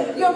said, your,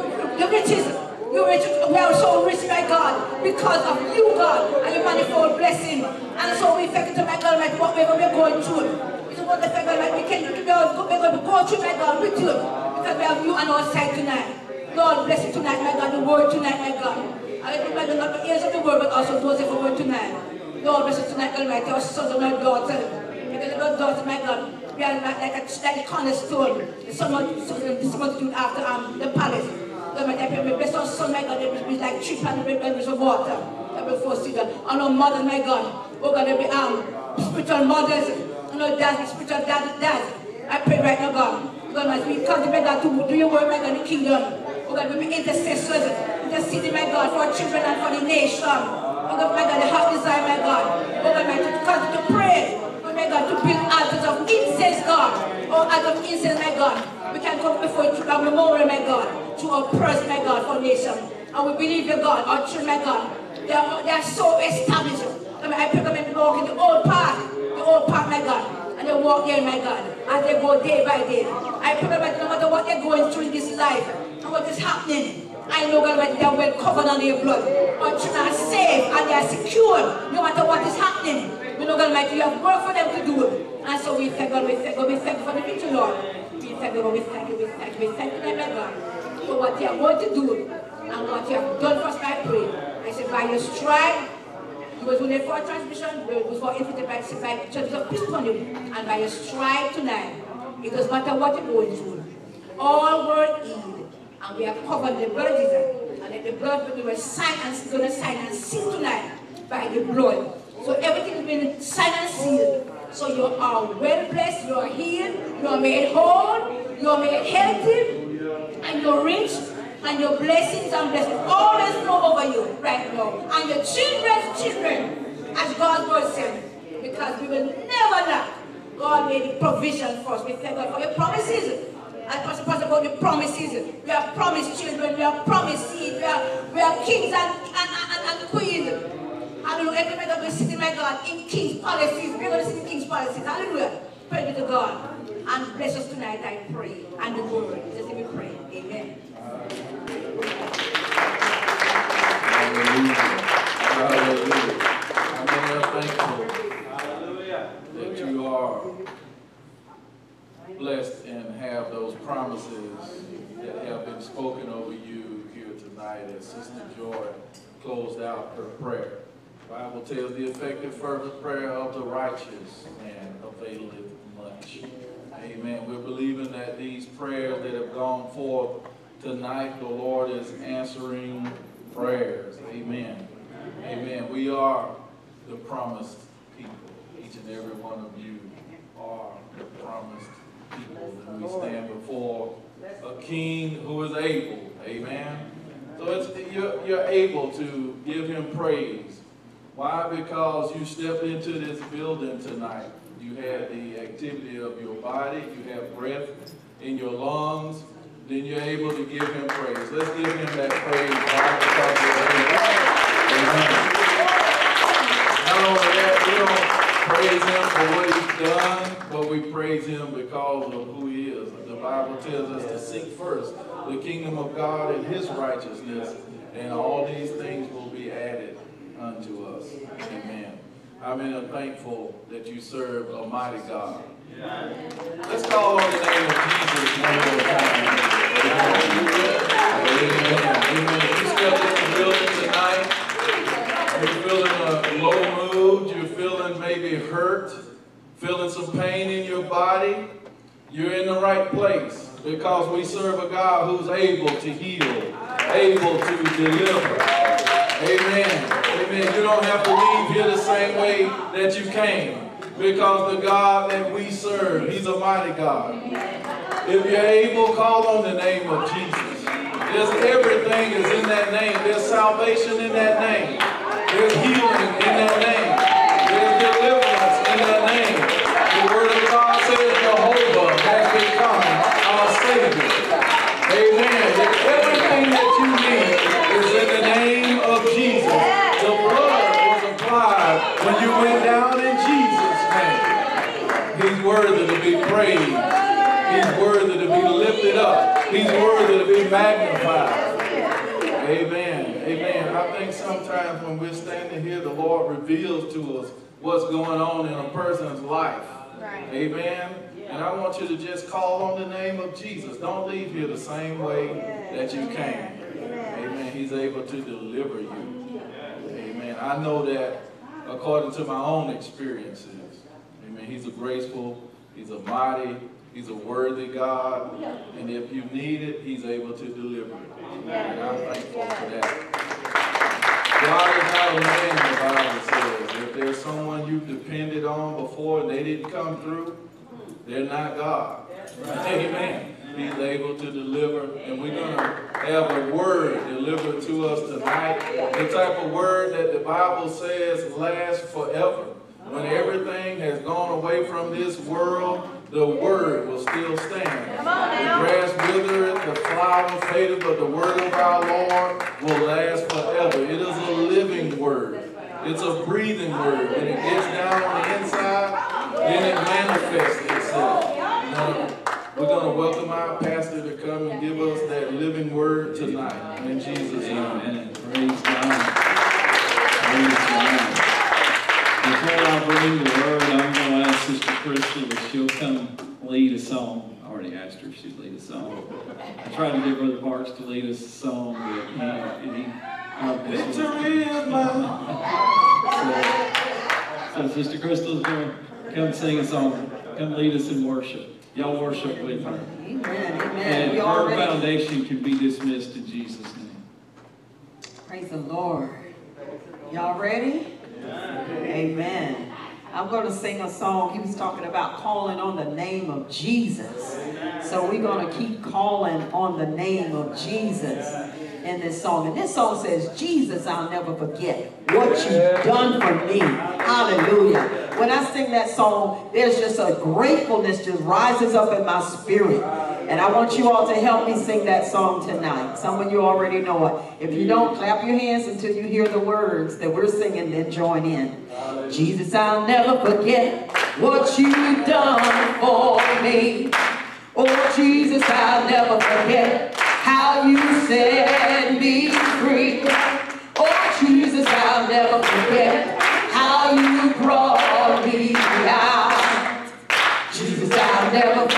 riches, your riches, we are so rich, my God, because of you, God, and your manifold blessing. And so we thank you to my God, like whatever we're going through. It's what the fact that we can we are going to go through, my God, with you, because we have you on our side tonight. Lord, bless you tonight, my God, the word tonight, my God. I pray, God, not the ears of the word, but also those of the word tonight. Lord, bless you tonight, Almighty, our sons and our daughters. Because our daughters, my God, we are like, like, a, like a cornerstone. Someone, someone to do after um, the palace. My God, bless our son, my God, they be like three rivers of water. That will foresee them. And our mother, my God, oh God, they be um, spiritual mothers. And our dads, spiritual dads, dads. I pray right now, God. God, as we to God to do your work, my God, in the kingdom. Oh God, we be intercessors, interceding, my God, for our children and for the nation. Oh God, my God, the heart desire, my God. Oh God, my God, to to pray. My God, to build altars of incense, God. Oh, altars of incense, my God. We can come before you our memorial, my God. To our prayers, my God, for nation. And we believe you, God, our children, my God. They are, they are so established. I, mean, I pray them to walk in the old path. The old path, my God. And they walk there, my God. As they go day by day. I pray them no matter what they're going through in this life. And what is happening. I know God that they are well covered under your blood. Our children are safe and they are secure no matter what is happening. We know God Almighty, you have work for them to do. And so we thank God, we thank God, we thank you for the victory, Lord. We thank God, we thank you, we thank you, we thank you, God, for what you are going to do and what you have done for us, I pray. I said, by your stride, it was only for a transmission, it was for infiltrated by, by churches of peace upon you. And by your stride tonight, it doesn't matter what you're going through. All were healed. And we are covered in the blood of Jesus. And in the blood, we were signed and going to sign and seal tonight by the blood. So everything has been signed sealed. So you are well blessed, you are healed, you are made whole, you are made healthy, and you're rich, and your blessings and blessings always flow over you right now. And your children's children, as God's word said, because we will never lack. God made provision for us. We thank God for your promises. As Pastor Pastor about the promises. We are promised children, we are promised seed, we are, we are kings and, and, and, and queens. Hallelujah. Every man that we sitting, my God, in king's policies. We're going to sit in king's policies. Hallelujah. Pray be to God. And bless us tonight, I pray. And the word. Just let me pray. Amen. Hallelujah. Hallelujah. Are thankful that you are blessed and have those promises that have been spoken over you here tonight as Sister Joy closed out her prayer. Bible tells the effective fervent prayer of the righteous man availeth much. Amen. We're believing that these prayers that have gone forth tonight, the Lord is answering prayers. Amen. Amen. We are the promised people. Each and every one of you are the promised people. And we stand before a king who is able. Amen. So it's, you're, you're able to give him praise. Why? Because you stepped into this building tonight. You had the activity of your body. You have breath in your lungs. Then you're able to give him praise. Let's give him that praise. Why? Not only that, we don't praise him for what he's done, but we praise him because of who he is. The Bible tells us to seek first the kingdom of God and his righteousness, and all these things will be added unto us. Amen. I mean, I'm thankful that you serve a mighty God. Let's call on the name of Jesus one more time. Amen. Amen. If you step in the building tonight, you're feeling a low mood, you're feeling maybe hurt, feeling some pain in your body, you're in the right place because we serve a God who's able to heal, able to deliver. Amen. Amen. You don't have to leave here the same way that you came because the God that we serve, He's a mighty God. If you're able, call on the name of Jesus. There's everything is in that name. There's salvation in that name. There's healing in that name. There's deliverance in that name. The Word of God says Jehovah has become our Savior. Amen. Everything that you need is in the name of Jesus. The blood was applied when you went down in Jesus' name. He's worthy to be praised. He's worthy to be lifted up. He's worthy to be magnified. Amen. Amen. I think sometimes when we're standing here, the Lord reveals to us what's going on in a person's life. Amen. And I want you to just call on the name of Jesus. Don't leave here the same way that you came. Amen. He's able to deliver you. Amen. I know that according to my own experiences. Amen. He's a graceful, he's a mighty, he's a worthy God. And if you need it, he's able to deliver it. And I'm thankful for that. God is not a man, the Bible says. If there's someone you've depended on before and they didn't come through, they're not God. Amen. He's able to deliver, and we're going to have a word delivered to us tonight. The type of word that the Bible says lasts forever. When everything has gone away from this world, the word will still stand. The grass withereth, the flower fadeth, but the word of our Lord will last forever. It is a living word. It's a breathing word. When it gets down on the inside, then it manifests itself. Now, we're going to welcome our pastor to come and give us that living word tonight. In Jesus' name. Amen. Praise God. Praise God. Before I bring the word, I'm going to ask Sister Crystal if she'll come lead a song. I already asked her if she'd lead a song. I tried to get Brother Parks to lead us a song, but he, he Victory is mine. So, so Sister Crystal's going to come sing a song. Come lead us in worship. Y'all worship with her. Amen, amen. And We her foundation can be dismissed in Jesus' name. praise the Lord. Y'all ready? Amen. I'm going to sing a song. He was talking about calling on the name of Jesus. So we're going to keep calling on the name of Jesus in this song. And this song says, Jesus, I'll never forget what you've done for me. Hallelujah. When I sing that song, there's just a gratefulness just rises up in my spirit. And I want you all to help me sing that song tonight. Some of you already know it. If you don't, clap your hands until you hear the words that we're singing, then join in. Jesus, I'll never forget what you've done for me. Oh, Jesus, I'll never forget how you set me free. Oh, Jesus, I'll never forget how you brought me out. Jesus, I'll never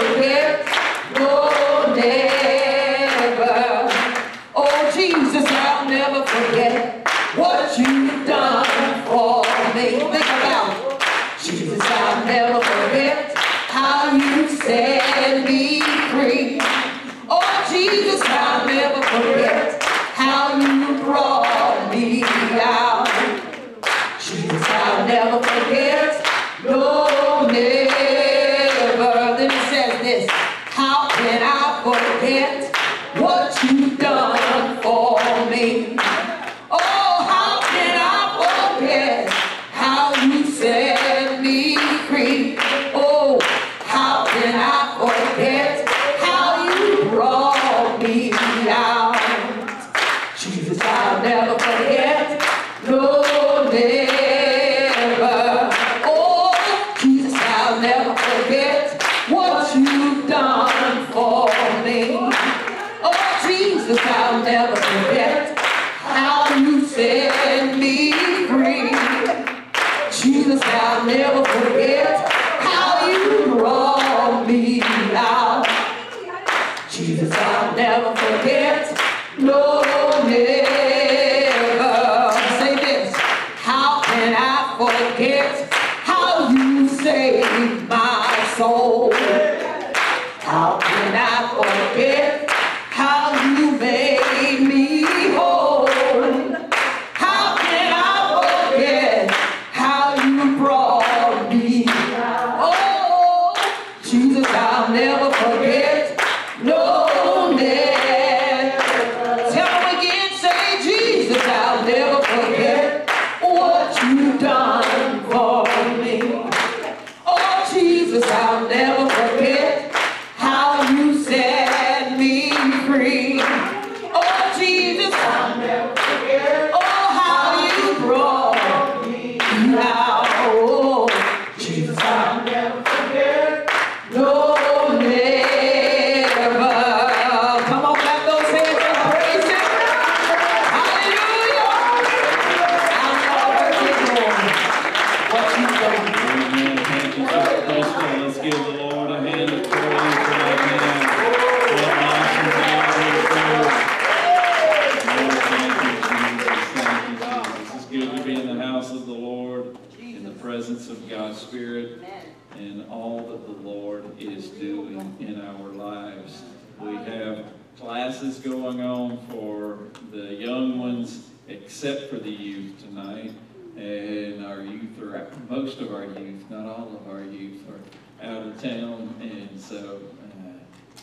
most of our youth, not all of our youth, are out of town. And so, uh,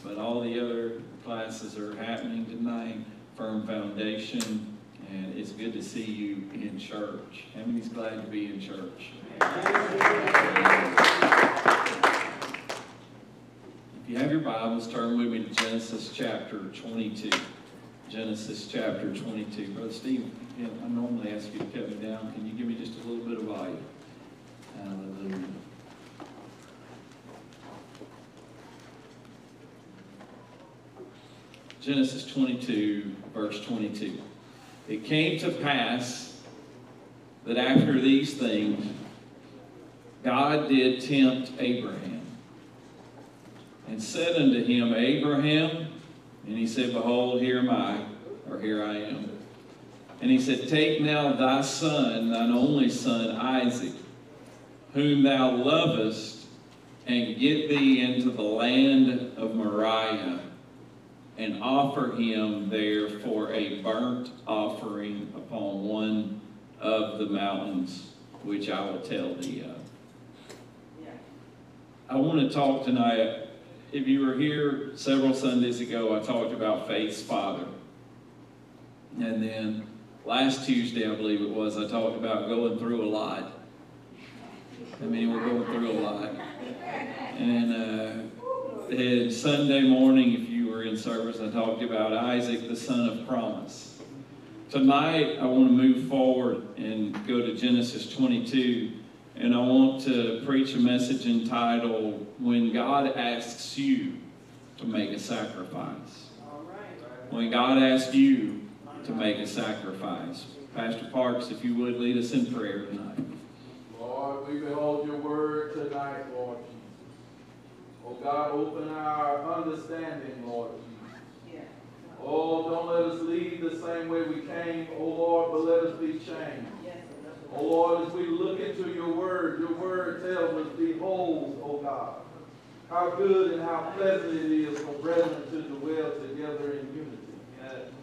but all the other classes are happening tonight. Firm Foundation, and it's good to see you in church. How many's glad to be in church? If you have your Bibles, turn with me to Genesis chapter 22. Genesis chapter 22. Brother Steve, I normally ask you to cut me down. Can you give me just a little bit of volume? Genesis 22, verse 22. It came to pass that after these things, God did tempt Abraham and said unto him, Abraham, and he said, Behold, here am I, or here I am. And he said, Take now thy son, thine only son, Isaac, whom thou lovest, and get thee into the land of Moriah, and offer him there for a burnt offering upon one of the mountains which I will tell thee of. I want to talk tonight. If you were here several Sundays ago, I talked about Faith's father. And then last Tuesday, I believe it was, I talked about going through a lot. I mean, we're going through a lot. And, uh, and Sunday morning, if you were in service, I talked about Isaac, the son of promise. Tonight, I want to move forward and go to Genesis 22, and I want to preach a message entitled, When God Asks You to Make a Sacrifice. When God asks you to make a sacrifice. Pastor Parks, if you would lead us in prayer tonight. Lord, we behold your word tonight, Lord Jesus. Oh God, open our understanding, Lord Jesus. Oh, don't let us leave the same way we came, oh Lord, but let us be changed. Oh Lord, as we look into your word, your word tells us, behold, oh God, how good and how pleasant it is for brethren to dwell together in unity.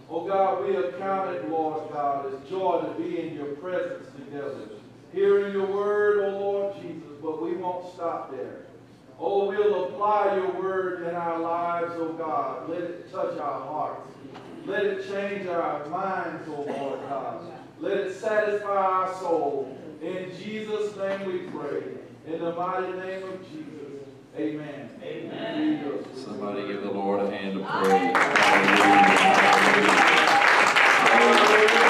Oh God, we account it, Lord God, as joy to be in your presence together. Hearing your word, oh Lord Jesus, but we won't stop there. Oh, we'll apply your word in our lives, oh God. Let it touch our hearts. Let it change our minds, oh Lord God. Let it satisfy our soul. In Jesus' name we pray. In the mighty name of Jesus. Amen. Amen. Somebody give the Lord a hand of praise. Hallelujah.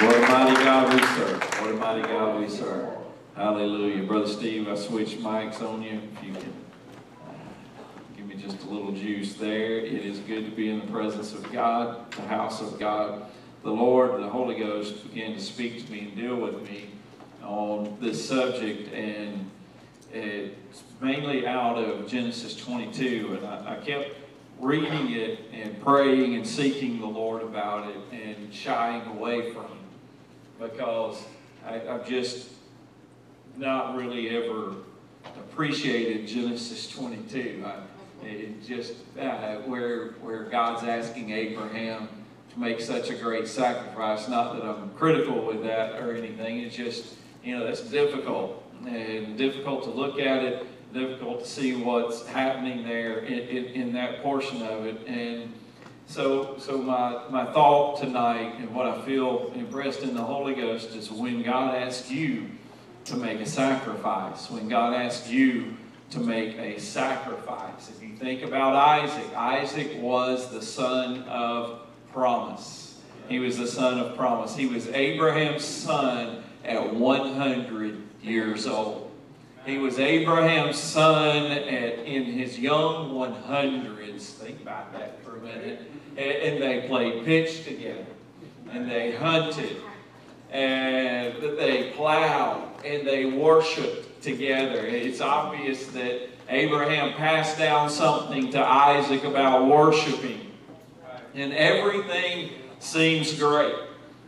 What a mighty God we serve. Mighty God we serve. Hallelujah. Brother Steve, I switched mics on you. If you can uh, give me just a little juice there. It is good to be in the presence of God, the house of God. The Lord, the Holy Ghost began to speak to me and deal with me on this subject, and it's mainly out of Genesis 22. And I, I kept reading it and praying and seeking the Lord about it and shying away from it because I, I've just not really ever appreciated Genesis 22. I, it just uh, where where God's asking Abraham to make such a great sacrifice. Not that I'm critical with that or anything. It's just you know that's difficult and difficult to look at it, difficult to see what's happening there in, in, in that portion of it. And so, so my, my thought tonight and what I feel impressed in the Holy Ghost is when God asks you to make a sacrifice, when God asks you to make a sacrifice. If you think about Isaac, Isaac was the son of promise. He was the son of promise. He was Abraham's son at 100 years old. He was Abraham's son at, in his young 100s. Think about that for a minute. And, they played pitch together. And they hunted. And they plowed. And they worshiped together. It's obvious that Abraham passed down something to Isaac about worshiping. And everything seems great.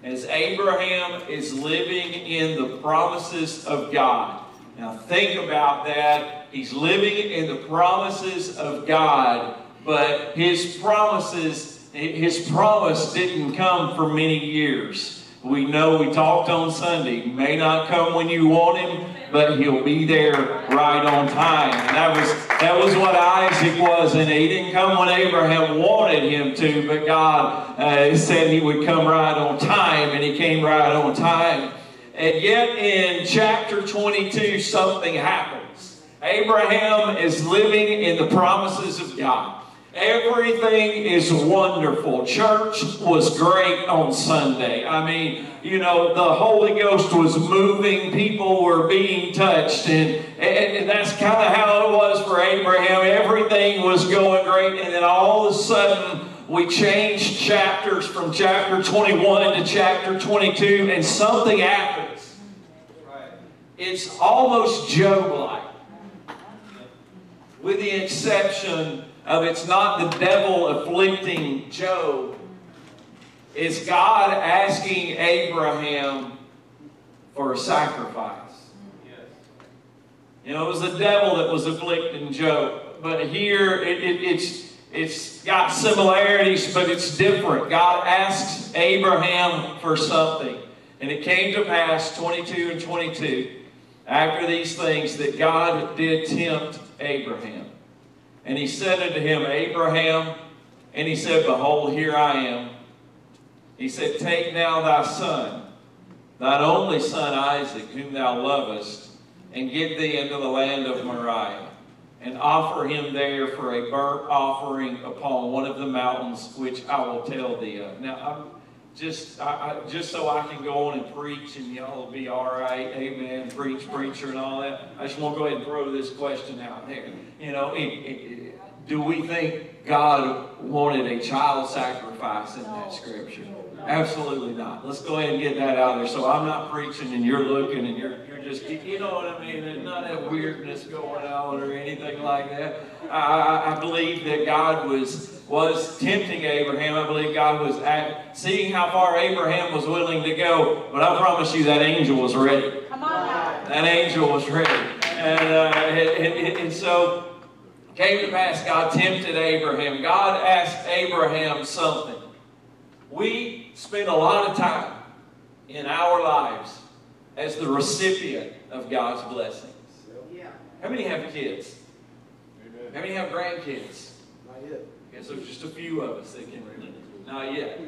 As Abraham is living in the promises of God. Now think about that. He's living in the promises of God. but his promises, his promise didn't come for many years. We know we talked on Sunday. May not come when you want him, but he'll be there right on time. And that was that was what Isaac was, and he didn't come when Abraham wanted him to, but God uh, said he would come right on time, and he came right on time. And yet in chapter 22, something happens. Abraham is living in the promises of God. Everything is wonderful. Church was great on Sunday. I mean, you know, the Holy Ghost was moving, people were being touched, and, and, and that's kind of how it was for Abraham. Everything was going great, and then all of a sudden, we changed chapters from chapter 21 to chapter 22, and something happens. It's almost Job like, with the exception of it's not the devil afflicting Job, it's God asking Abraham for a sacrifice. You know, it was the devil that was afflicting Job. But here it, it, it's, it's got similarities, but it's different. God asks Abraham for something. And it came to pass, 22 and 22, after these things, that God did tempt Abraham. And he said unto him, Abraham, and he said, Behold, here I am. He said, Take now thy son, thine only son Isaac, whom thou lovest, and get thee into the land of Moriah, and offer him there for a burnt offering upon one of the mountains which I will tell thee of. Now, I'm just, I, I, just so I can go on and preach and y'all will be all right, amen, preach, preacher, and all that. I just want to go ahead and throw this question out there. You know, it, it, do we think God wanted a child sacrifice in that scripture? Absolutely not. Let's go ahead and get that out there. So I'm not preaching and you're looking and you're, you're just, you know what I mean? There's that weirdness going on or anything like that. I, I believe that God was, was tempting Abraham. I believe God was at, seeing how far Abraham was willing to go. But I promise you that angel was ready. Come on That angel was ready. And, uh, and, and, and so came to pass, God tempted Abraham. God asked Abraham something. We spend a lot of time in our lives as the recipient of God's blessings. How many have kids? How many have grandkids? Okay, so just a few of us that can relate. Not yet.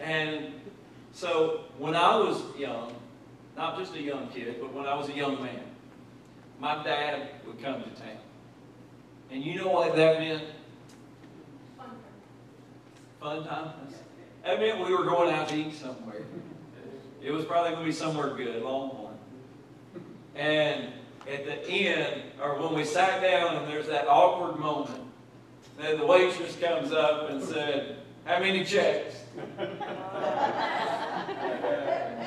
And so when I was young, not just a young kid, but when I was a young man, my dad would come to town. And you know what that meant? Fun time. That meant we were going out to eat somewhere. It was probably going to be somewhere good, Longhorn. And at the end, or when we sat down and there's that awkward moment, then the waitress comes up and said, how many checks?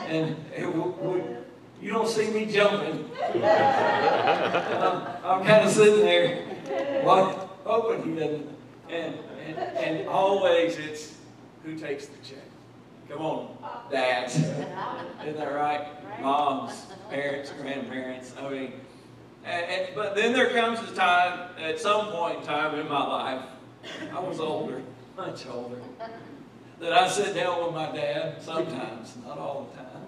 and it, you don't see me jumping. I'm, I'm kind of sitting there, what, hoping he doesn't. And, and, and always it's who takes the check. Come on, dads. Isn't that right? Moms, parents, grandparents. I mean, and, but then there comes a time, at some point in time in my life, I was older, much older, that I sit down with my dad sometimes, not all the time,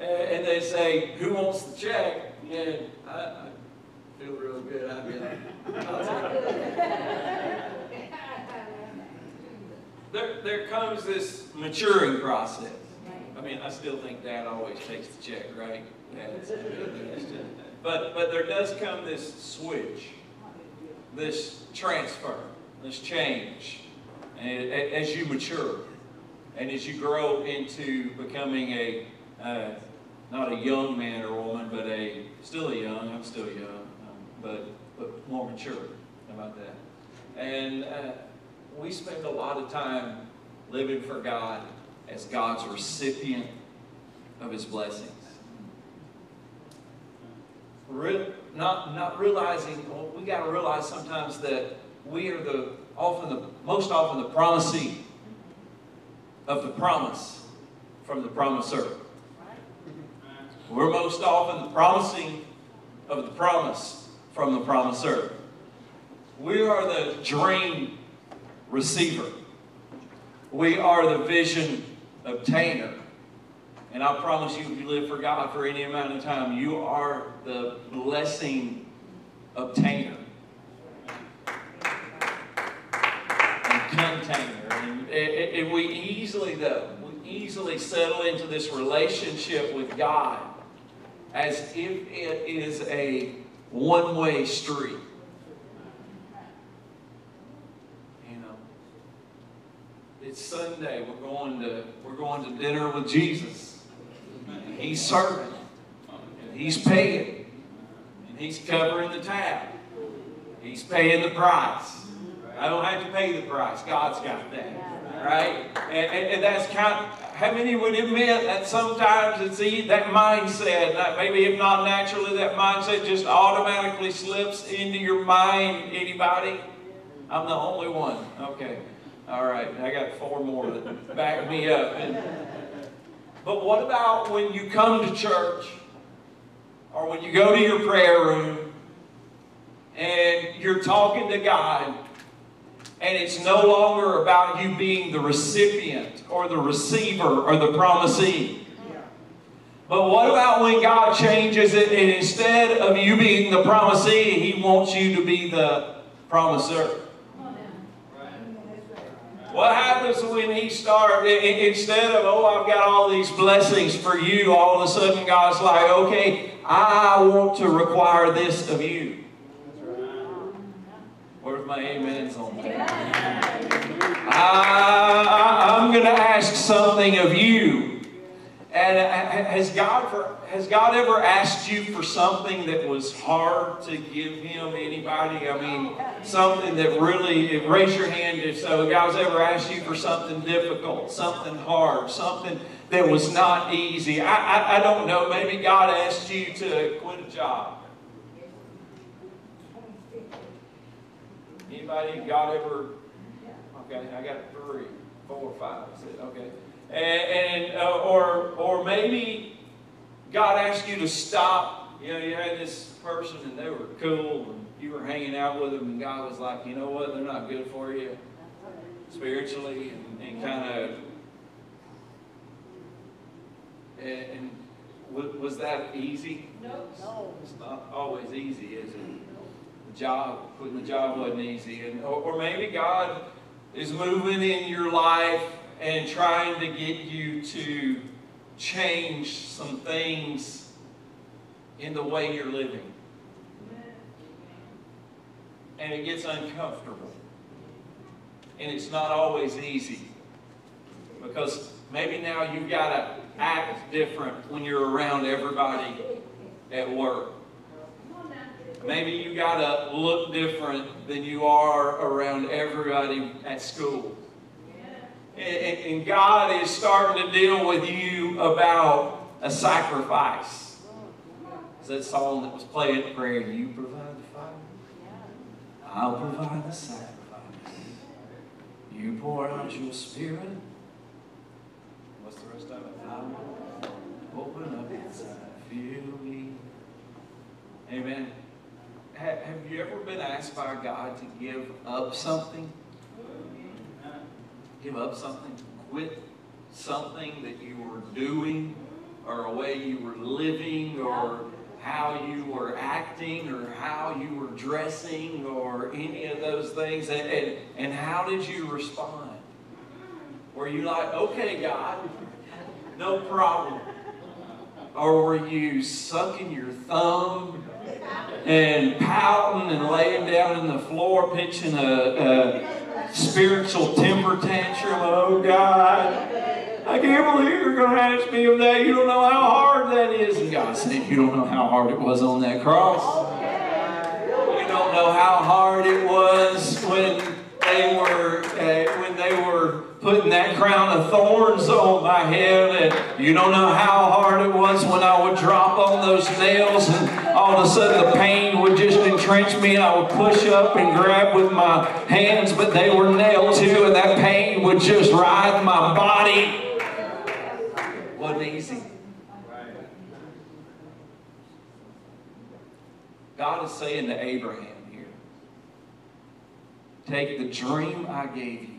and, and they say, who wants the check? And I, I feel real good. Take it. There, there comes this maturing process. I mean, I still think dad always takes the check, right? Dad's, but, but there does come this switch, this transfer, this change, as you mature and as you grow into becoming a, uh, not a young man or woman, but a, still a young, I'm still young, um, but, but more mature. About that? And uh, we spend a lot of time living for God as God's recipient of his blessings. Re not, not realizing, well, we got to realize sometimes that we are the, often the, most often the promisee of the promise from the promiser. We're most often the promising of the promise from the promiser. We are the dream receiver. We are the vision obtainer. And I promise you, if you live for God for any amount of time, you are the blessing obtainer. And container. And, we easily, though, we easily settle into this relationship with God as if it is a one-way street. it's Sunday. We're going to we're going to dinner with Jesus. He's serving. And He's paying. And he's covering the tab. He's paying the price. I don't have to pay the price. God's got that. Right? And, and, and that's kind of, how many would admit that sometimes it's that mindset, that maybe if not naturally, that mindset just automatically slips into your mind? Anybody? I'm the only one. Okay. All right, I got four more that back me up. And, but what about when you come to church or when you go to your prayer room and you're talking to God and it's no longer about you being the recipient or the receiver or the promisee? But what about when God changes it and instead of you being the promisee, He wants you to be the promiser? What happens when he starts, instead of, oh, I've got all these blessings for you, all of a sudden God's like, okay, I want to require this of you. Where's my amens on that? I, I'm going to ask something of you. And uh, has God, for, has God ever asked you for something that was hard to give Him? Anybody? I mean, something that really, raise your hand if so. God's ever asked you for something difficult, something hard, something that was not easy. I, I, I don't know. Maybe God asked you to quit a job. Anybody? God ever? Okay, I got three, four, five. Okay and, and uh, or or maybe God asked you to stop. You know, you had this person and they were cool, and you were hanging out with them, and God was like, you know what? They're not good for you spiritually, and, and kind of. And, and was that easy? No. No. It's not always easy, is it? The job, quitting the job wasn't easy. And, or, or maybe God is moving in your life and trying to get you to change some things in the way you're living. And it gets uncomfortable. And it's not always easy. Because maybe now you've got to act different when you're around everybody at work. Maybe you got to look different than you are around everybody at school and, and God is starting to deal with you about a sacrifice. It's that song that was played at prayer. You provide the fire. I'll provide the sacrifice. You pour out your spirit. What's the rest of it? I'll open up inside. Feel me. Amen. Have you ever been asked by God to give up something? Give up something, quit something that you were doing, or a way you were living, or how you were acting, or how you were dressing, or any of those things, and, and, and how did you respond? Were you like, okay, God, no problem? Or were you sucking your thumb and pouting and laying down in the floor, pitching a, a spiritual temper tantrum. Oh God, I can't believe you're going to ask me of that. You don't know how hard that is. And God said, You don't know how hard it was on that cross. You don't know how hard it was when they were uh, when they were putting that crown of thorns on my head. And you don't know how hard it was when I would drop on those nails and all of a sudden the pain would just entrench me I would push up and grab with my hands, but they were nailed too, and that pain would just ride my body. Wasn't easy. God is saying to Abraham here, take the dream I gave you,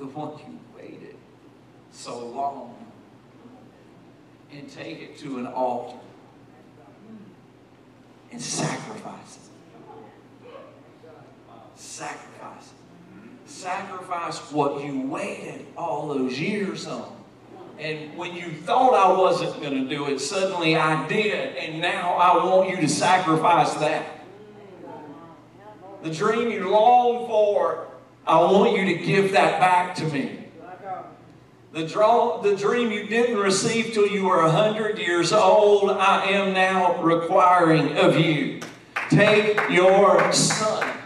the one you waited so long, and take it to an altar and sacrifice it. Sacrifice it. Sacrifice what you waited all those years on. And when you thought I wasn't going to do it, suddenly I did. And now I want you to sacrifice that. The dream you longed for, I want you to give that back to me. The, draw, the dream you didn't receive till you were 100 years old, I am now requiring of you. Take your son,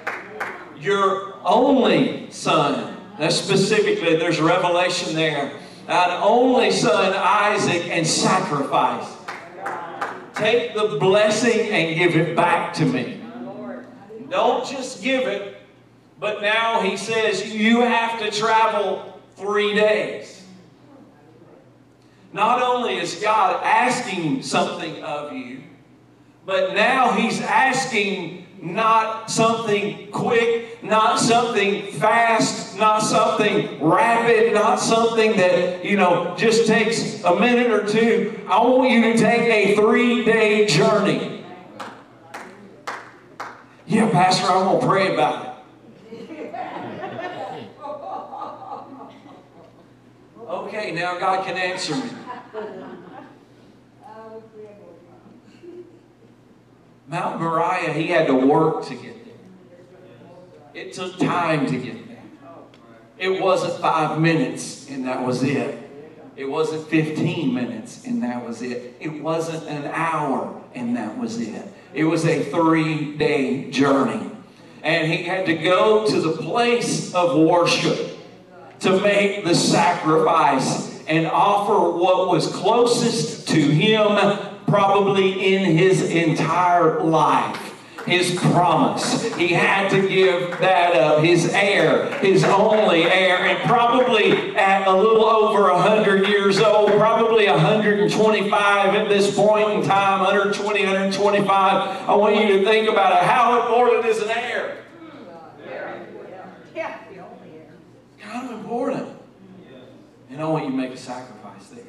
your only son. Now, specifically, there's revelation there an only son, Isaac, and sacrifice. Take the blessing and give it back to me. Don't just give it, but now he says you have to travel three days. Not only is God asking something of you, but now he's asking not something quick, not something fast, not something rapid, not something that, you know, just takes a minute or two. I want you to take a three day journey. Yeah, Pastor, I'm going to pray about it. Okay, now God can answer me. Mount Moriah, he had to work to get there. It took time to get there. It wasn't five minutes and that was it. It wasn't 15 minutes and that was it. It wasn't an hour and that was it. It was a three day journey. And he had to go to the place of worship to make the sacrifice and offer what was closest to him probably in his entire life. His promise. He had to give that up. His heir, his only heir, and probably at a little over 100 years old, probably 125 at this point in time, 120, 125. I want you to think about it. How important is an heir? Kind of important. And want you make a sacrifice there.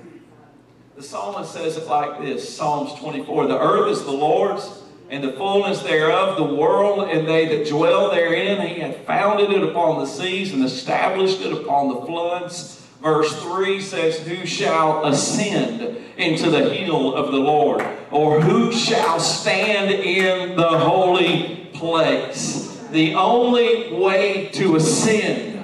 The psalmist says it like this Psalms 24 The earth is the Lord's, and the fullness thereof, the world, and they that dwell therein. He hath founded it upon the seas and established it upon the floods. Verse 3 says, Who shall ascend into the hill of the Lord? Or who shall stand in the holy place? The only way to ascend,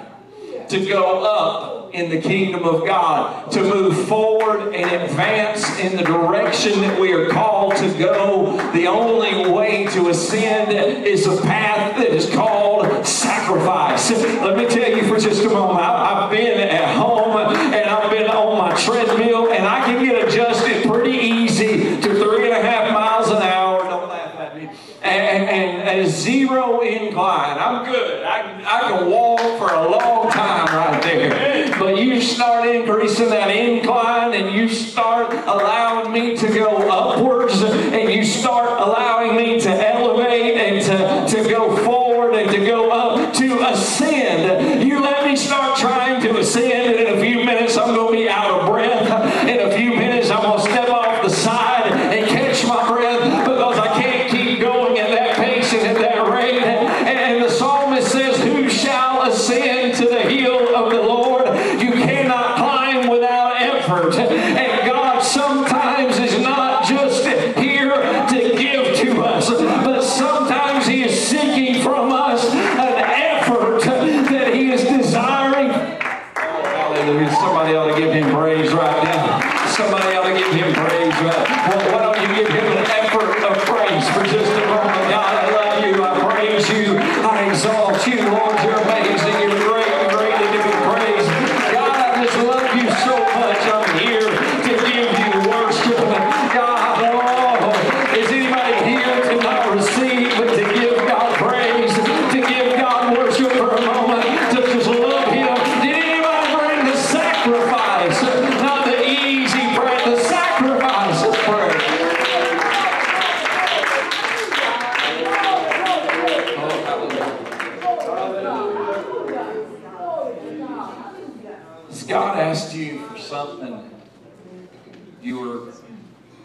to go up, in the kingdom of God, to move forward and advance in the direction that we are called to go. The only way to ascend is a path that is called sacrifice. Let me tell you for just a moment, I've been at home and I've been on my treadmill and I can get adjusted pretty easy to three and a half miles an hour. Don't laugh at me. And, and, and zero incline. I'm good. I, I can walk for a long but you start increasing that incline and you start allowing me to go upwards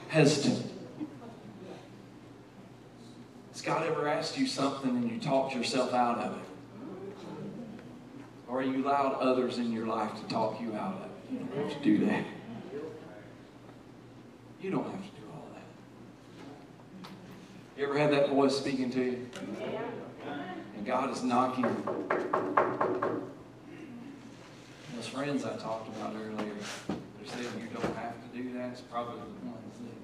hesitant? Has God ever asked you something and you talked yourself out of it? Or you allowed others in your life to talk you out of it? You don't have to do that. You don't have to do all that. You ever had that voice speaking to you? And God is knocking. Those friends I talked about earlier, they're saying you don't have do that. It's probably the ones that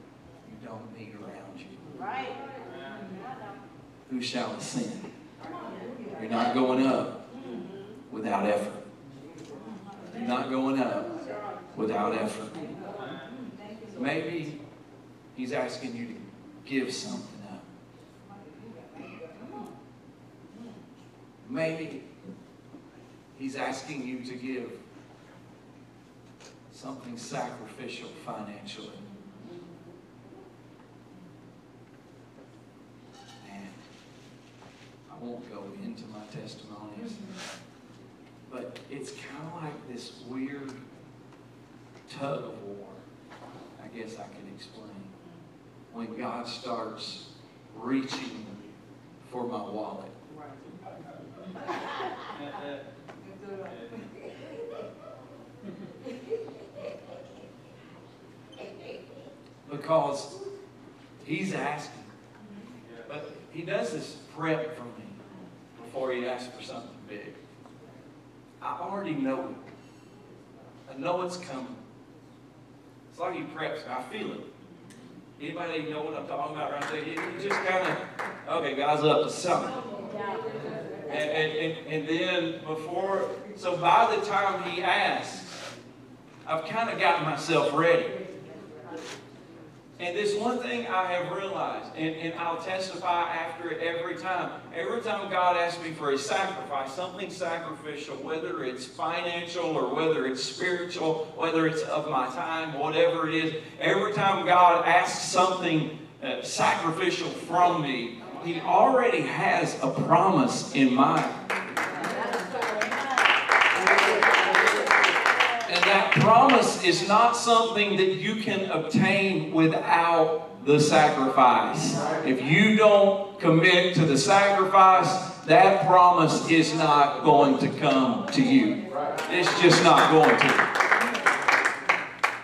you don't need around you. Right. Who shall ascend? You're not going up without effort. You're not going up without effort. Maybe He's asking you to give something up. Maybe He's asking you to give something sacrificial financially. Man, I won't go into my testimonies, but it's kind of like this weird tug of war, I guess I could explain, when God starts reaching for my wallet. Because he's asking. But he does this prep for me before he asks for something big. I already know it. I know it's coming. It's like he preps. I feel it. Anybody know what I'm talking about right there? You just kind of, okay, God's up to something. And, and, and, and then before, so by the time he asks, I've kind of gotten myself ready. And this one thing I have realized, and, and I'll testify after it every time. Every time God asks me for a sacrifice, something sacrificial, whether it's financial or whether it's spiritual, whether it's of my time, whatever it is, every time God asks something uh, sacrificial from me, He already has a promise in mind. That promise is not something that you can obtain without the sacrifice. If you don't commit to the sacrifice, that promise is not going to come to you. It's just not going to.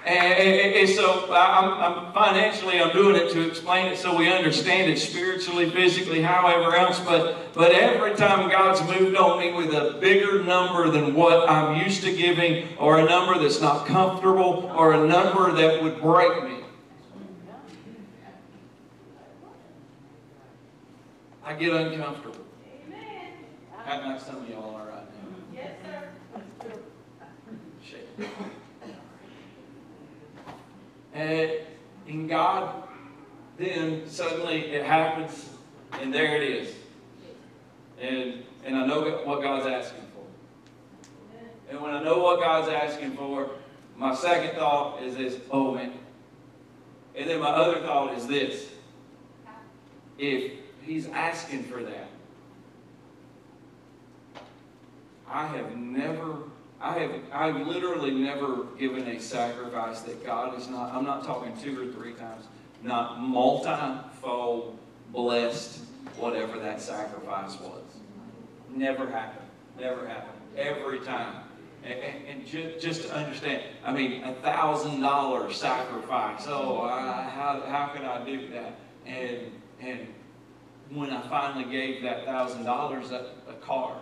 And, and- and so I'm, I'm financially, I'm doing it to explain it so we understand it spiritually, physically, however else. But but every time God's moved on me with a bigger number than what I'm used to giving, or a number that's not comfortable, or a number that would break me, I get uncomfortable. Amen. How like some of y'all are right now. Yes, sir. Shake. And in God, then suddenly it happens, and there it is. And and I know what God's asking for. And when I know what God's asking for, my second thought is this, oh man. And then my other thought is this. If he's asking for that, I have never, I have, I've literally never given a sacrifice that God is not, I'm not talking two or three times, not multi-fold blessed, whatever that sacrifice was. Never happened. Never happened. Every time. And, and, and ju- just to understand, I mean, a thousand dollar sacrifice. Oh, I, how, how can I do that? And, and when I finally gave that thousand dollars a car,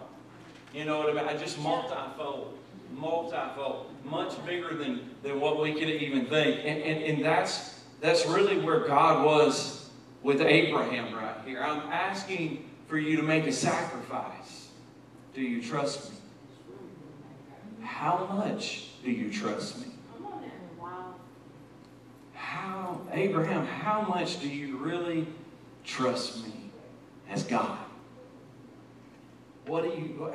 you know what I mean? I just multifold, multifold, much bigger than, than what we could even think. And, and, and that's, that's really where God was with Abraham right here. I'm asking for you to make a sacrifice. Do you trust me? How much do you trust me? How, Abraham, how much do you really trust me as God? What do you,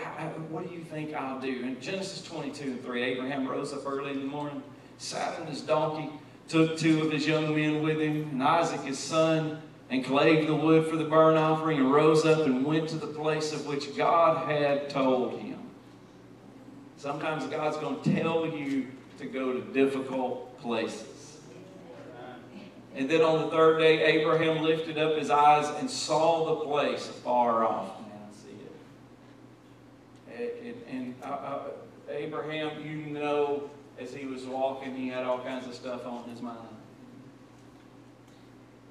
what do you think I'll do? In Genesis 22 and 3, Abraham rose up early in the morning, sat on his donkey, took two of his young men with him, and Isaac his son, and clave the wood for the burnt offering, and rose up and went to the place of which God had told him. Sometimes God's going to tell you to go to difficult places. And then on the third day, Abraham lifted up his eyes and saw the place afar off. Man, I see it. And, and uh, uh, Abraham, you know, as he was walking, he had all kinds of stuff on his mind.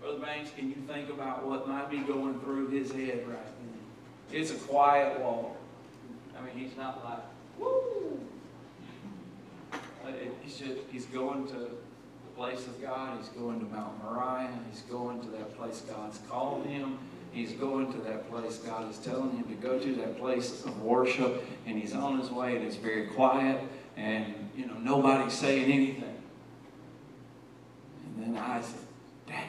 Brother Banks, can you think about what might be going through his head right now? It's a quiet walk. I mean, he's not like, woo! He's just, he's going to the place of God. He's going to Mount Moriah. He's going to that place God's called him. He's going to that place God is telling him to go to, that place of worship. And he's on his way, and it's very quiet. And, you know, nobody's saying anything. And then Isaac. I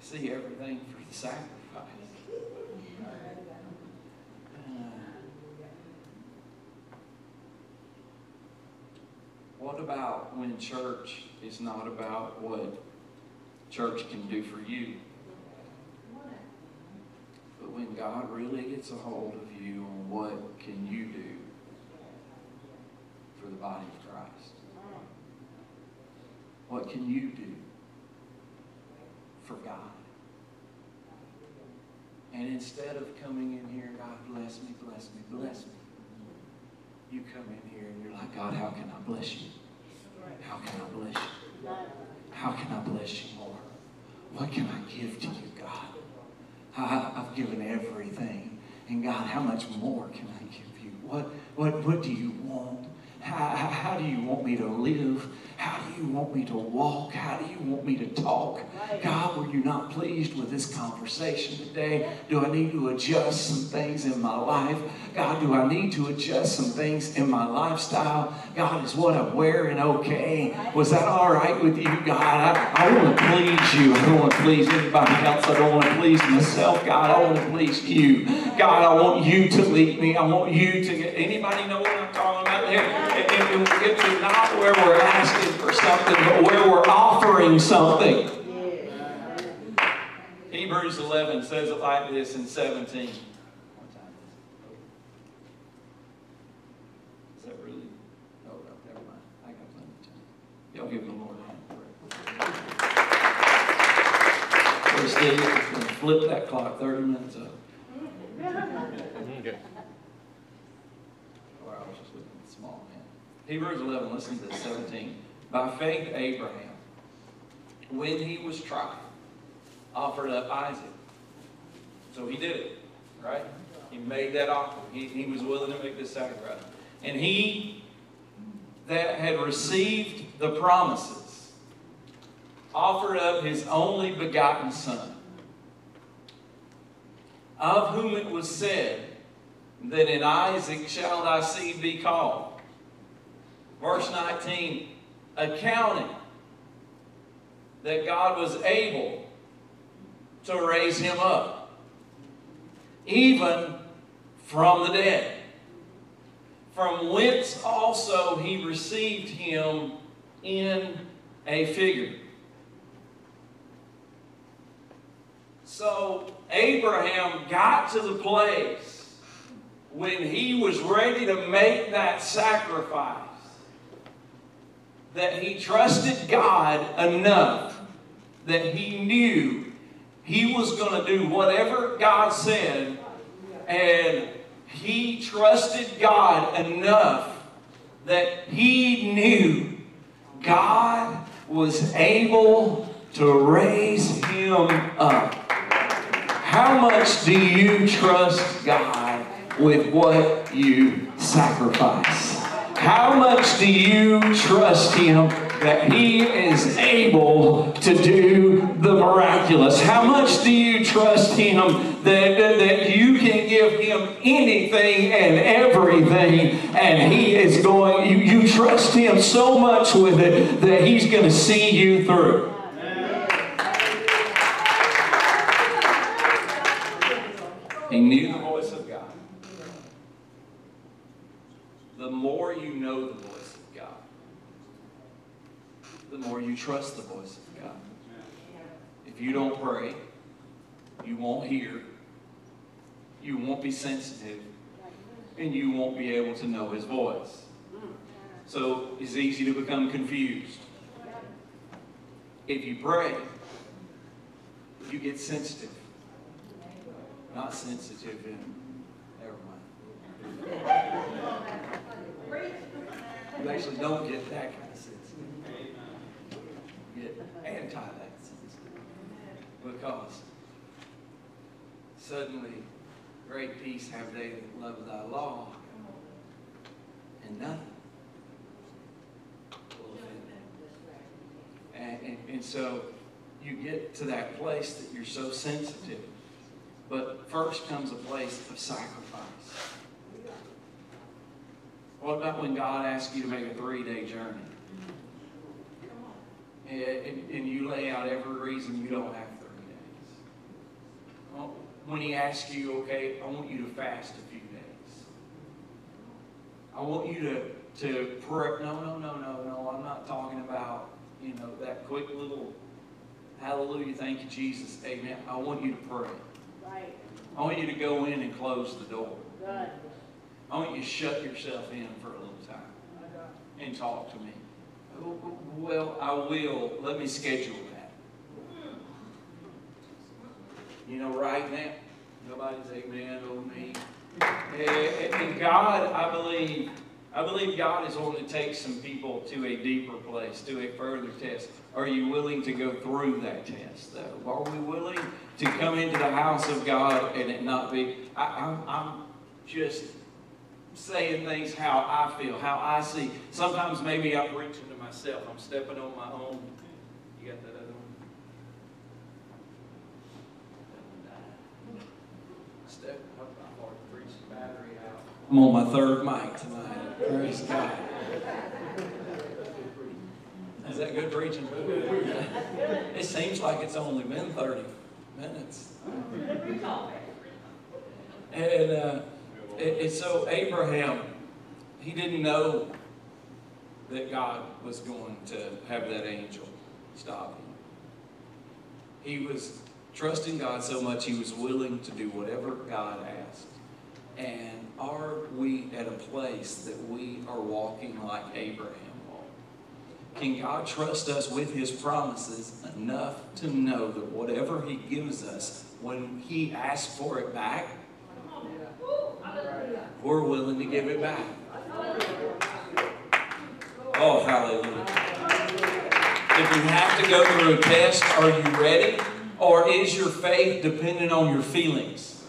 see everything for the sacrifice. Uh, what about when church is not about what church can do for you? But when God really gets a hold of you on what can you do for the body of Christ? What can you do for God? And instead of coming in here, God bless me, bless me, bless me, you come in here and you're like, God, how can I bless you? How can I bless you? How can I bless you more? What can I give to you, God? I, I've given everything. And God, how much more can I give you? What, what, what do you want? How, how do you want me to live? How do you want me to walk? How do you want me to talk? God, were you not pleased with this conversation today? Do I need to adjust some things in my life? God, do I need to adjust some things in my lifestyle? God, is what I'm wearing okay? Was that all right with you, God? I, I want to please you. I don't want to please anybody else. I don't want to please myself, God. I want to please you. God, I want you to lead me. I want you to get. Anybody know what I'm talking about there? It, it, it's not where we're asking for something, but where we're offering something. Hebrews 11 says it like this in 17. Is that really? No, no, never mind. I got plenty of time. Y'all give the Lord a hand Steve, flip that clock 30 minutes up. Okay. Or I was just looking at the small man. Hebrews 11, listen to this, 17. By faith, Abraham, when he was tried, offered up Isaac. So he did it, right? He made that offer. He, he was willing to make this sacrifice. And he that had received the promises offered up his only begotten son, of whom it was said, that in Isaac shall thy seed be called. Verse 19, accounting that God was able to raise him up, even from the dead, from whence also he received him in a figure. So Abraham got to the place when he was ready to make that sacrifice that he trusted God enough that he knew he was going to do whatever God said, and he trusted God enough that he knew God was able to raise him up. How much do you trust God with what you sacrifice? How much do you trust Him that He is able to do the miraculous? How much do you trust Him that, that, that you can give Him anything and everything and He is going, you, you trust Him so much with it that He's going to see you through? He knew the voice of God. The more you know the voice of God, the more you trust the voice of God. If you don't pray, you won't hear, you won't be sensitive, and you won't be able to know his voice. So it's easy to become confused. If you pray, you get sensitive. Not sensitive in, never mind. You actually don't get that kind of sensitive. You get anti that sensitive. Because suddenly, great peace have they that love thy law, and nothing. And, and, and so you get to that place that you're so sensitive. But first comes a place of sacrifice. What about when God asks you to make a three-day journey? And, and, and you lay out every reason you don't have three days. Well, when he asks you, okay, I want you to fast a few days. I want you to, to pray. No, no, no, no, no. I'm not talking about, you know, that quick little hallelujah, thank you, Jesus, amen. I want you to pray. Right. I want you to go in and close the door. Good. I want you to shut yourself in for a little time and talk to me. Well, I will. Let me schedule that. You know, right now, nobody's amen on me. And and God, I believe, I believe God is wanting to take some people to a deeper place, to a further test. Are you willing to go through that test, though? Are we willing to come into the house of God and it not be? I, I'm just saying things how I feel, how I see. Sometimes maybe I'm reaching to myself. I'm stepping on my own. You got that other one? Step up. I'm hard to preach the battery out. I'm on my third mic tonight. Praise God. Is that good preaching? It seems like it's only been 30 minutes. And uh, it's so Abraham, he didn't know that God was going to have that angel stop him. He was trusting God so much he was willing to do whatever God asked. And are we at a place that we are walking like Abraham walked? Can God trust us with his promises enough to know that whatever he gives us, when he asks for it back, we're willing to give it back. Oh, hallelujah. If you have to go through a test, are you ready? Or is your faith dependent on your feelings?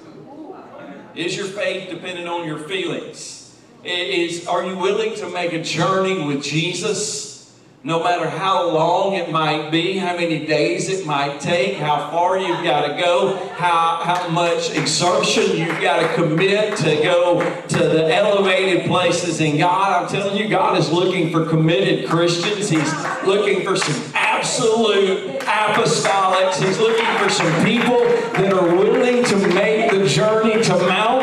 Is your faith dependent on your feelings? Is, are you willing to make a journey with Jesus? No matter how long it might be, how many days it might take, how far you've got to go, how, how much exertion you've got to commit to go to the elevated places in God. I'm telling you, God is looking for committed Christians. He's looking for some absolute apostolics. He's looking for some people that are willing to make the journey to Mount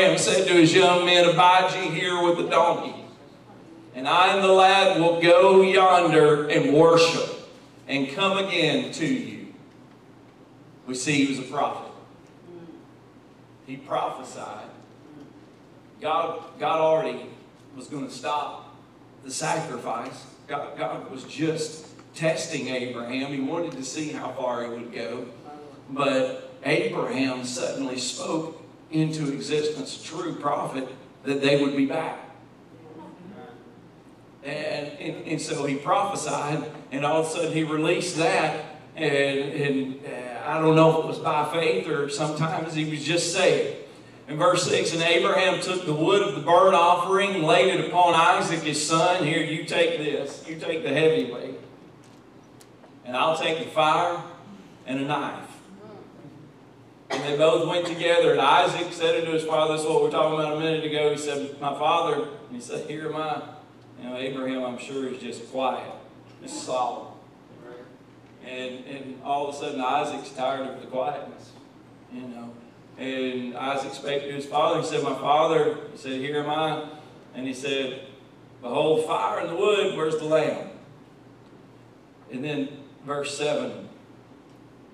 Abraham said to his young men, Abide ye here with the donkey. And I and the lad will go yonder and worship and come again to you. We see he was a prophet. He prophesied. God, God already was going to stop the sacrifice. God, God was just testing Abraham. He wanted to see how far he would go. But Abraham suddenly spoke into existence, true prophet, that they would be back. And, and, and so he prophesied, and all of a sudden he released that. And, and uh, I don't know if it was by faith or sometimes he was just saying. In verse 6, and Abraham took the wood of the burnt offering, laid it upon Isaac his son. Here, you take this. You take the heavy weight. And I'll take the fire and a knife. And they both went together, and Isaac said unto his father, This is what we are talking about a minute ago. He said, My father, and he said, Here am I. You know, Abraham, I'm sure, is just quiet, just solemn. And, and all of a sudden, Isaac's tired of the quietness, you know. And Isaac spake to his father. He said, My father, he said, Here am I. And he said, Behold, fire in the wood, where's the lamb? And then verse 7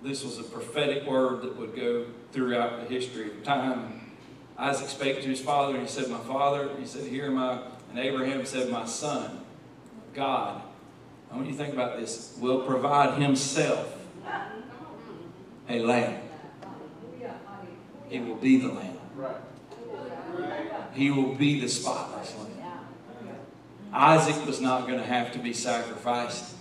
this was a prophetic word that would go throughout the history of time. Isaac spake to his father, and he said, My father, he said, Here am I. And Abraham said, My son, God, I want you to think about this, will provide himself a lamb. He will be the lamb. He will be the spotless lamb. Isaac was not going to have to be sacrificed.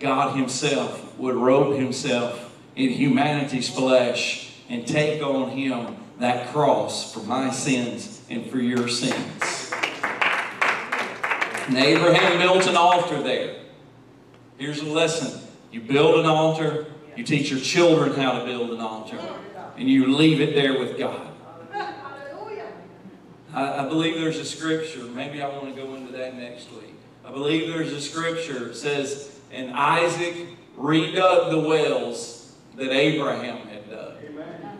God himself would robe himself in humanity's flesh and take on him that cross for my sins and for your sins. And Abraham built an altar there. Here's a lesson. You build an altar, you teach your children how to build an altar, and you leave it there with God. I, I believe there's a scripture, maybe I want to go into that next week. I believe there's a scripture that says, and Isaac redug the wells that Abraham had dug.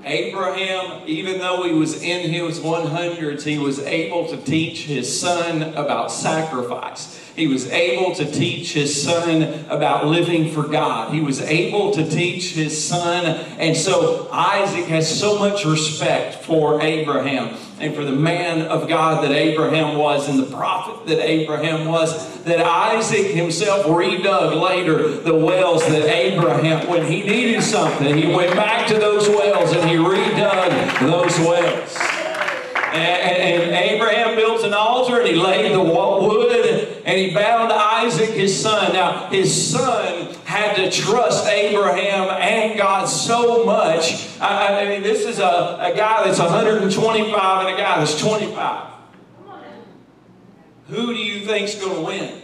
Abraham, even though he was in his 100s, he was able to teach his son about sacrifice. He was able to teach his son about living for God. He was able to teach his son. And so Isaac has so much respect for Abraham and for the man of God that Abraham was and the prophet that Abraham was, that Isaac himself redug later the wells that Abraham, when he needed something, he went back to those wells and he redug those wells. And, and, Abraham built an altar and he laid the wood and he bound Isaac his son. Now, his son had to trust Abraham and God so much. I, I mean, this is a, a guy that's 125 and a guy that's 25. Who do you think's going to win?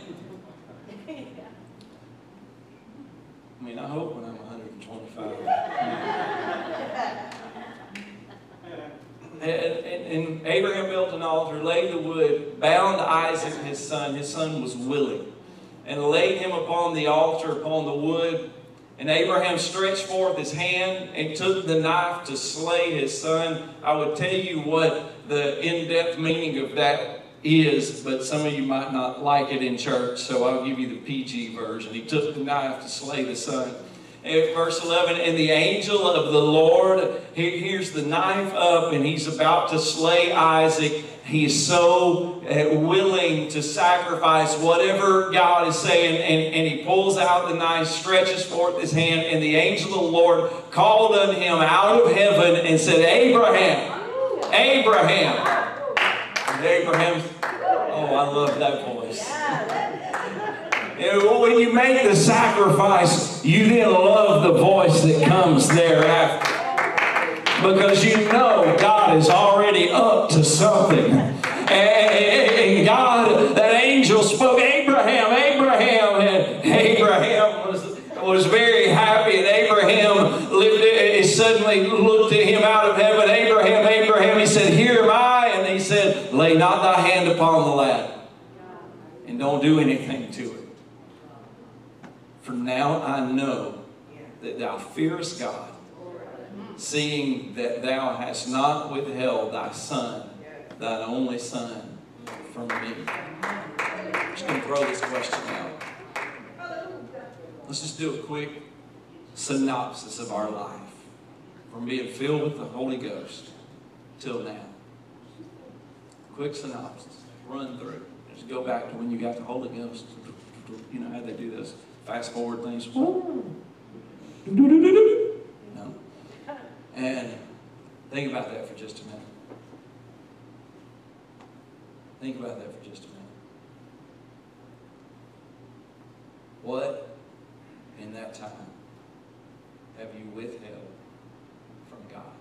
I mean, I hope when I'm 125. And, and, and, Abraham built an altar, laid the wood, bound Isaac his son. His son was willing. And laid him upon the altar, upon the wood. And Abraham stretched forth his hand and took the knife to slay his son. I would tell you what the in depth meaning of that is, but some of you might not like it in church, so I'll give you the PG version. He took the knife to slay the son. In verse 11, and the angel of the Lord, he, here's the knife up, and he's about to slay Isaac. He's so uh, willing to sacrifice whatever God is saying, and, and he pulls out the knife, stretches forth his hand, and the angel of the Lord called on him out of heaven and said, Abraham, Abraham. And Abraham, oh, I love that voice. When you make the sacrifice, you then love the voice that comes thereafter. Because you know God is already up to something. And God, that angel spoke, Abraham, Abraham, and Abraham was, was very happy, and Abraham lived, lifted, suddenly looked at him out of heaven. Abraham, Abraham, he said, Here am I. And he said, Lay not thy hand upon the lad, and don't do anything to it. Now I know that thou fearest God, mm. seeing that thou hast not withheld thy son, thine only son, from me. I'm just going to throw this question out. Let's just do a quick synopsis of our life from being filled with the Holy Ghost till now. Quick synopsis. Run through. Just go back to when you got the Holy Ghost. You know how they do this fast forward things. No. And think about that for just a minute. Think about that for just a minute. What in that time have you withheld from God?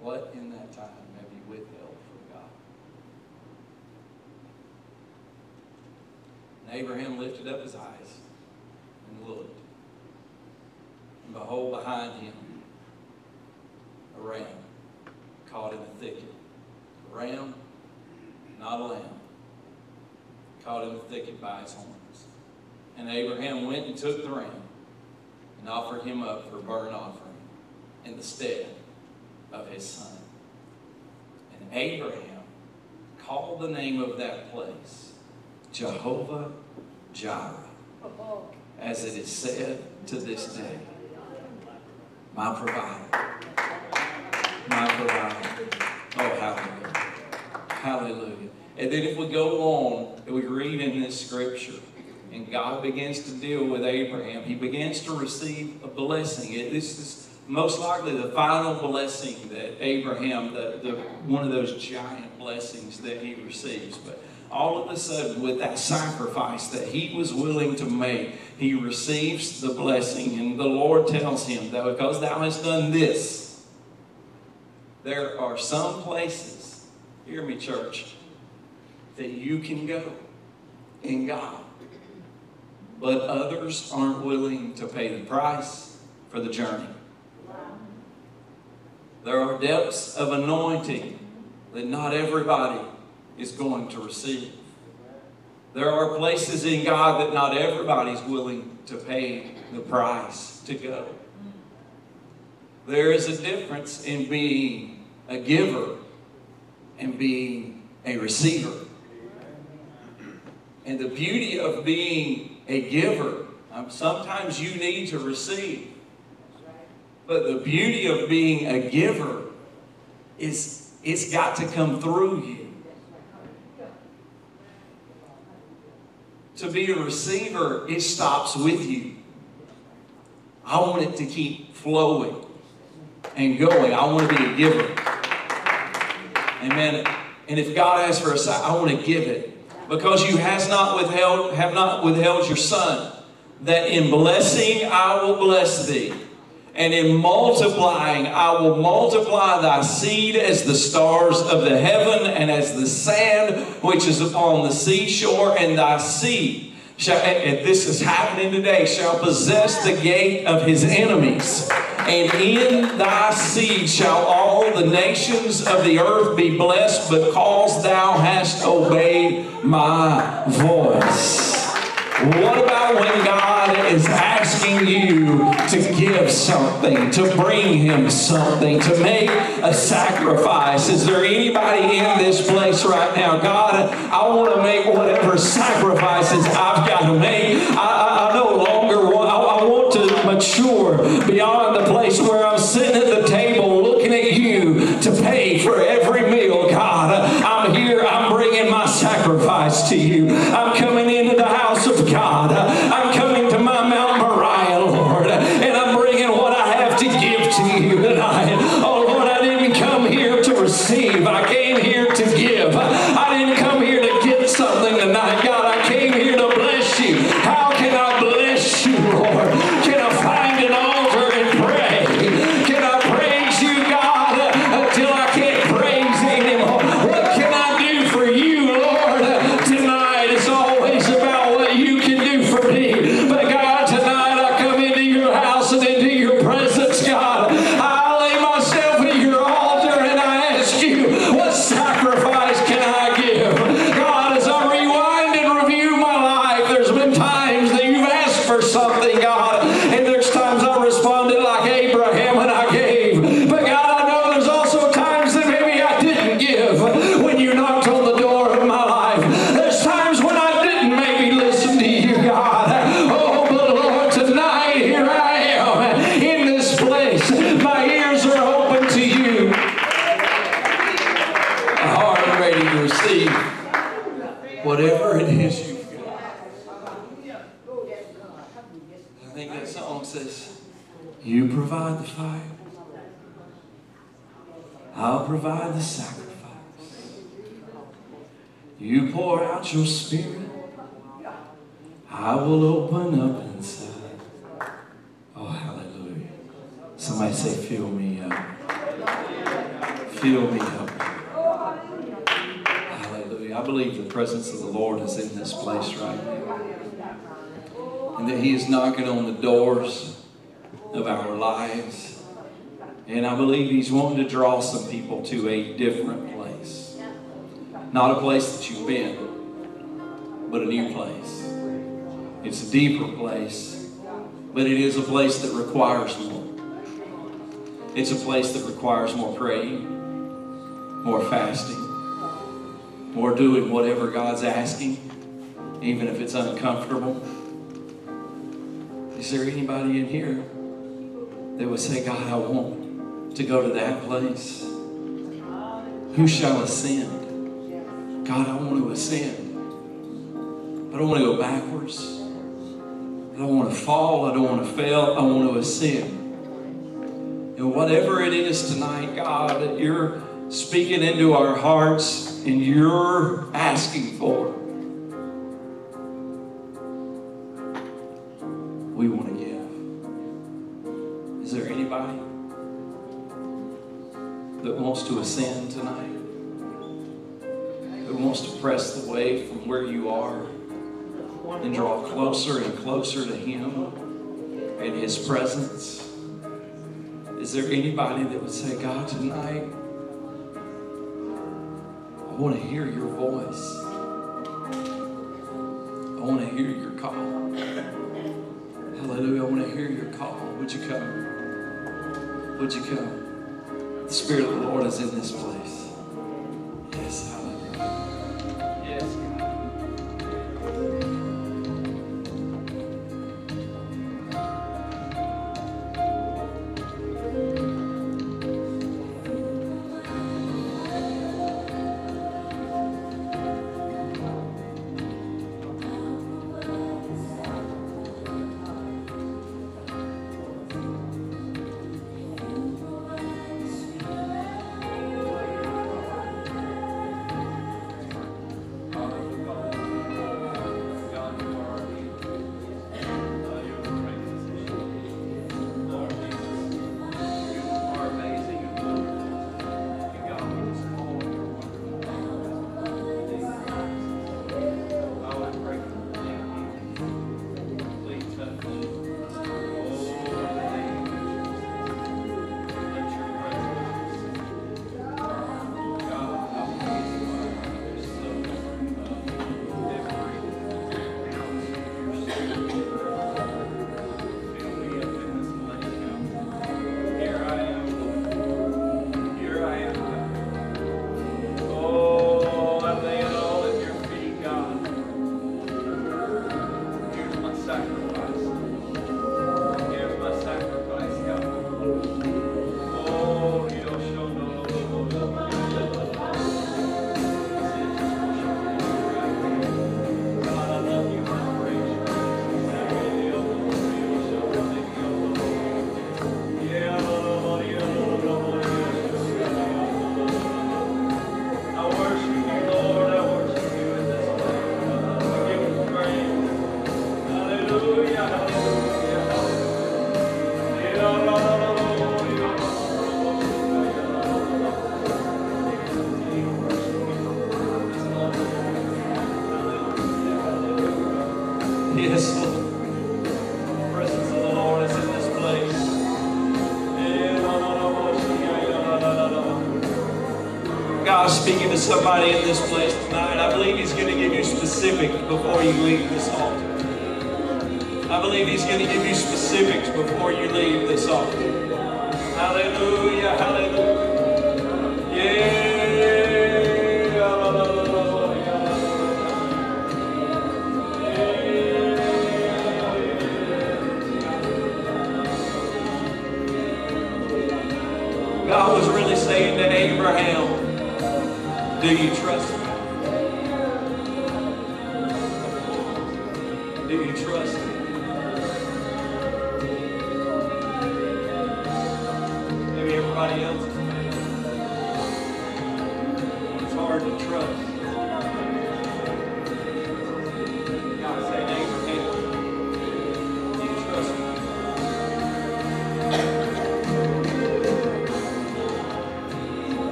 What in that time have you withheld from God? And Abraham lifted up his eyes and looked. And behold, behind him, a ram caught in a thicket. A ram, not a lamb, caught in a thicket by its horns. And Abraham went and took the ram and offered him up for a burnt offering in the stead of his son. And Abraham called the name of that place Jehovah Jireh, as it is said to this day, my provider, my provider. Oh, hallelujah. Hallelujah. And then if we go on, and we read in this scripture, and God begins to deal with Abraham, he begins to receive a blessing. This is most likely the final blessing that Abraham, the, the, one of those giant blessings that he receives. But all of a sudden, with that sacrifice that he was willing to make, he receives the blessing. And the Lord tells him that because thou hast done this, there are some places, hear me, church, that you can go in God. But others aren't willing to pay the price for the journey. There are depths of anointing that not everybody is going to receive. There are places in God that not everybody's willing to pay the price to go. There is a difference in being a giver and being a receiver. And the beauty of being a giver, um, sometimes you need to receive. But the beauty of being a giver is it's got to come through you. To be a receiver, it stops with you. I want it to keep flowing and going. I want to be a giver. Amen. And if God asks for a sign, I want to give it. Because you has not withheld, have not withheld your son, that in blessing I will bless thee. And in multiplying, I will multiply thy seed as the stars of the heaven and as the sand which is upon the seashore, and thy seed shall, and this is happening today, shall possess the gate of his enemies. And in thy seed shall all the nations of the earth be blessed because thou hast obeyed my voice. What about when God is asking you to give something, to bring Him something, to make a sacrifice? Is there anybody in this place right now? God, I want to make whatever sacrifices I've got to make. I, I, I no longer want, I, I want to mature beyond the place where I'm sitting at the table looking at you to pay for every meal. God, I'm here, I'm bringing my sacrifice to you. I'm coming into Not a place that you've been, but a new place. It's a deeper place, but it is a place that requires more. It's a place that requires more praying, more fasting, more doing whatever God's asking, even if it's uncomfortable. Is there anybody in here that would say, God, I want to go to that place? Who shall ascend? God, I want to ascend. I don't want to go backwards. I don't want to fall. I don't want to fail. I want to ascend. And whatever it is tonight, God, that you're speaking into our hearts and you're asking for, we want to give. Is there anybody that wants to ascend tonight? Wants to press the way from where you are and draw closer and closer to Him and His presence? Is there anybody that would say, God, tonight, I want to hear your voice. I want to hear your call. Hallelujah. I want to hear your call. Would you come? Would you come? The Spirit of the Lord is in this place.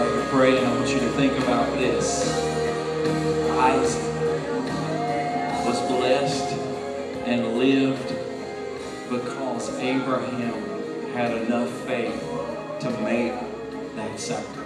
I pray, and I want you to think about this. Isaac was blessed and lived because Abraham had enough faith to make that sacrifice.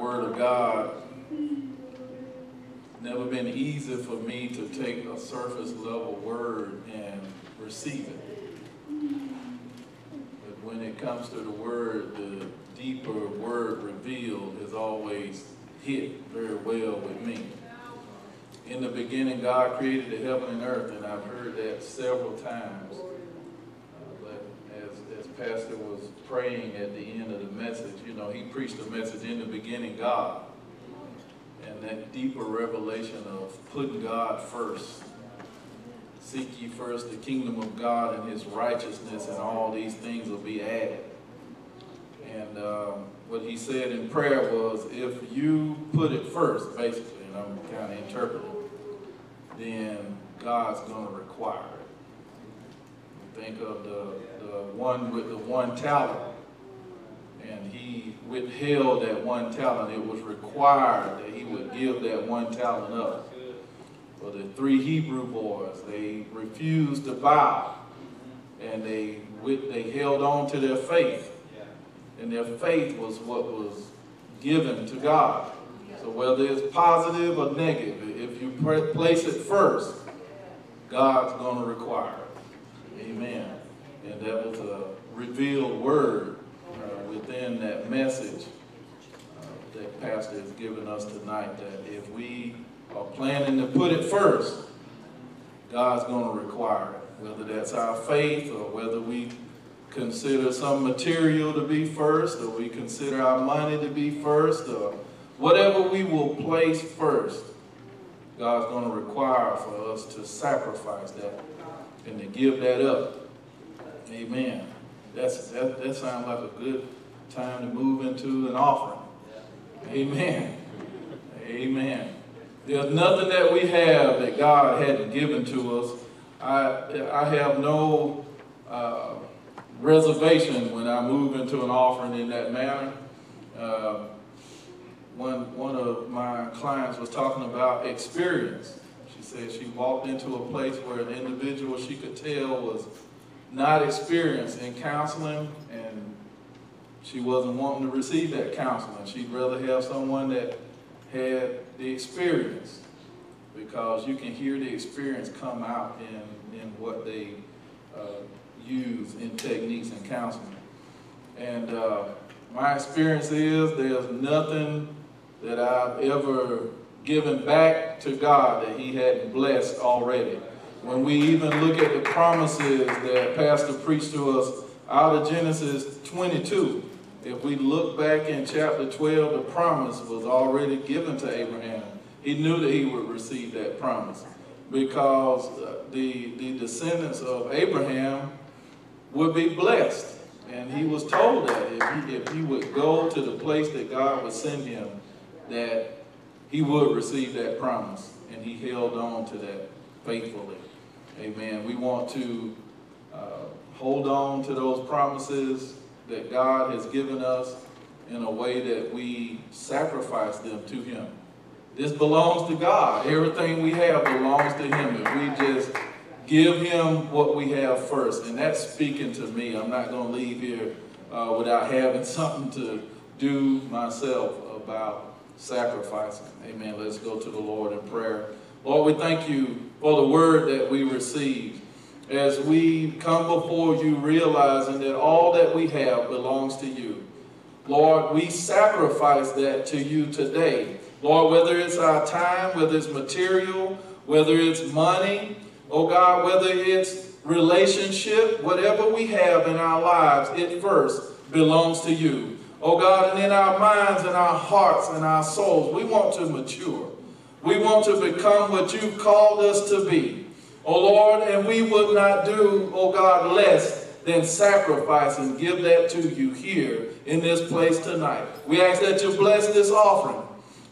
Word of God, never been easy for me to take a surface level word and receive it. But when it comes to the Word, the deeper word revealed is always hit very well with me. In the beginning, God created the heaven and earth, and I've heard that several times. Uh, but as, as Pastor was praying at the end of the message, you know, he preached the message in the beginning, God. And that deeper revelation of putting God first. Seek ye first the kingdom of God and his righteousness, and all these things will be added. And um, what he said in prayer was, if you put it first, basically, and I'm kind of interpreting, then God's going to require it. Think of the, the one with the one talent. And he withheld that one talent. It was required that he would give that one talent up. For the three Hebrew boys, they refused to bow. And they, they held on to their faith. And their faith was what was given to God. So whether it's positive or negative, if you place it first, God's going to require it. Amen. And that was a revealed word uh, within that message uh, that Pastor has given us tonight, that if we are planning to put it first, God's going to require it. Whether that's our faith or whether we consider some material to be first, or we consider our money to be first, or whatever we will place first, God's going to require for us to sacrifice that and to give that up. Amen. That's, that, that sounds like a good time to move into an offering. Amen. Amen. There's nothing that we have that God hadn't given to us. I, I have no uh, reservation when I move into an offering in that manner. Uh, one, one of my clients was talking about experience. Said she walked into a place where an individual she could tell was not experienced in counseling and she wasn't wanting to receive that counseling. She'd rather have someone that had the experience because you can hear the experience come out in, in what they uh, use in techniques and counseling. And uh, my experience is there's nothing that I've ever given back to God that he hadn't blessed already. When we even look at the promises that Pastor preached to us out of Genesis 22, if we look back in chapter 12, the promise was already given to Abraham. He knew that he would receive that promise because uh, the, the descendants of Abraham would be blessed. And he was told that if he, if he would go to the place that God would send him, that he would receive that promise. And he held on to that faithfully. Amen. We want to uh, hold on to those promises that God has given us in a way that we sacrifice them to him. This belongs to God. Everything we have belongs to him. If we just give him what we have first. And that's speaking to me. I'm not going to leave here uh, without having something to do myself about sacrificing. Amen. Let's go to the Lord in prayer. Lord, we thank you for the word that we received as we come before you realizing that all that we have belongs to you. Lord, we sacrifice that to you today. Lord, whether it's our time, whether it's material, whether it's money, oh God, whether it's relationship, whatever we have in our lives, it first belongs to you. Oh God, and in our minds and our hearts and our souls, we want to mature. We want to become what you've called us to be. Oh Lord, and we would not do, oh God, less than sacrifice and give that to you here in this place tonight. We ask that you bless this offering.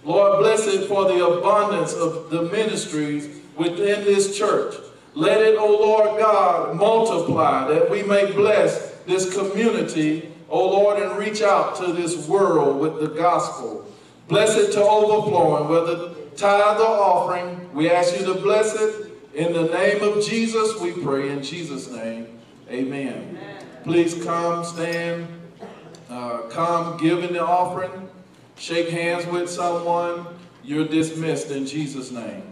Lord, bless it for the abundance of the ministries within this church. Let it, O oh Lord God, multiply that we may bless this community O oh Lord, and reach out to this world with the gospel. Bless it to overflowing, whether tithe or offering. We ask you to bless it. In the name of Jesus, we pray. In Jesus' name, amen. amen. Please come, stand, uh, come, give in the offering. shake hands with someone, you're dismissed in Jesus' name.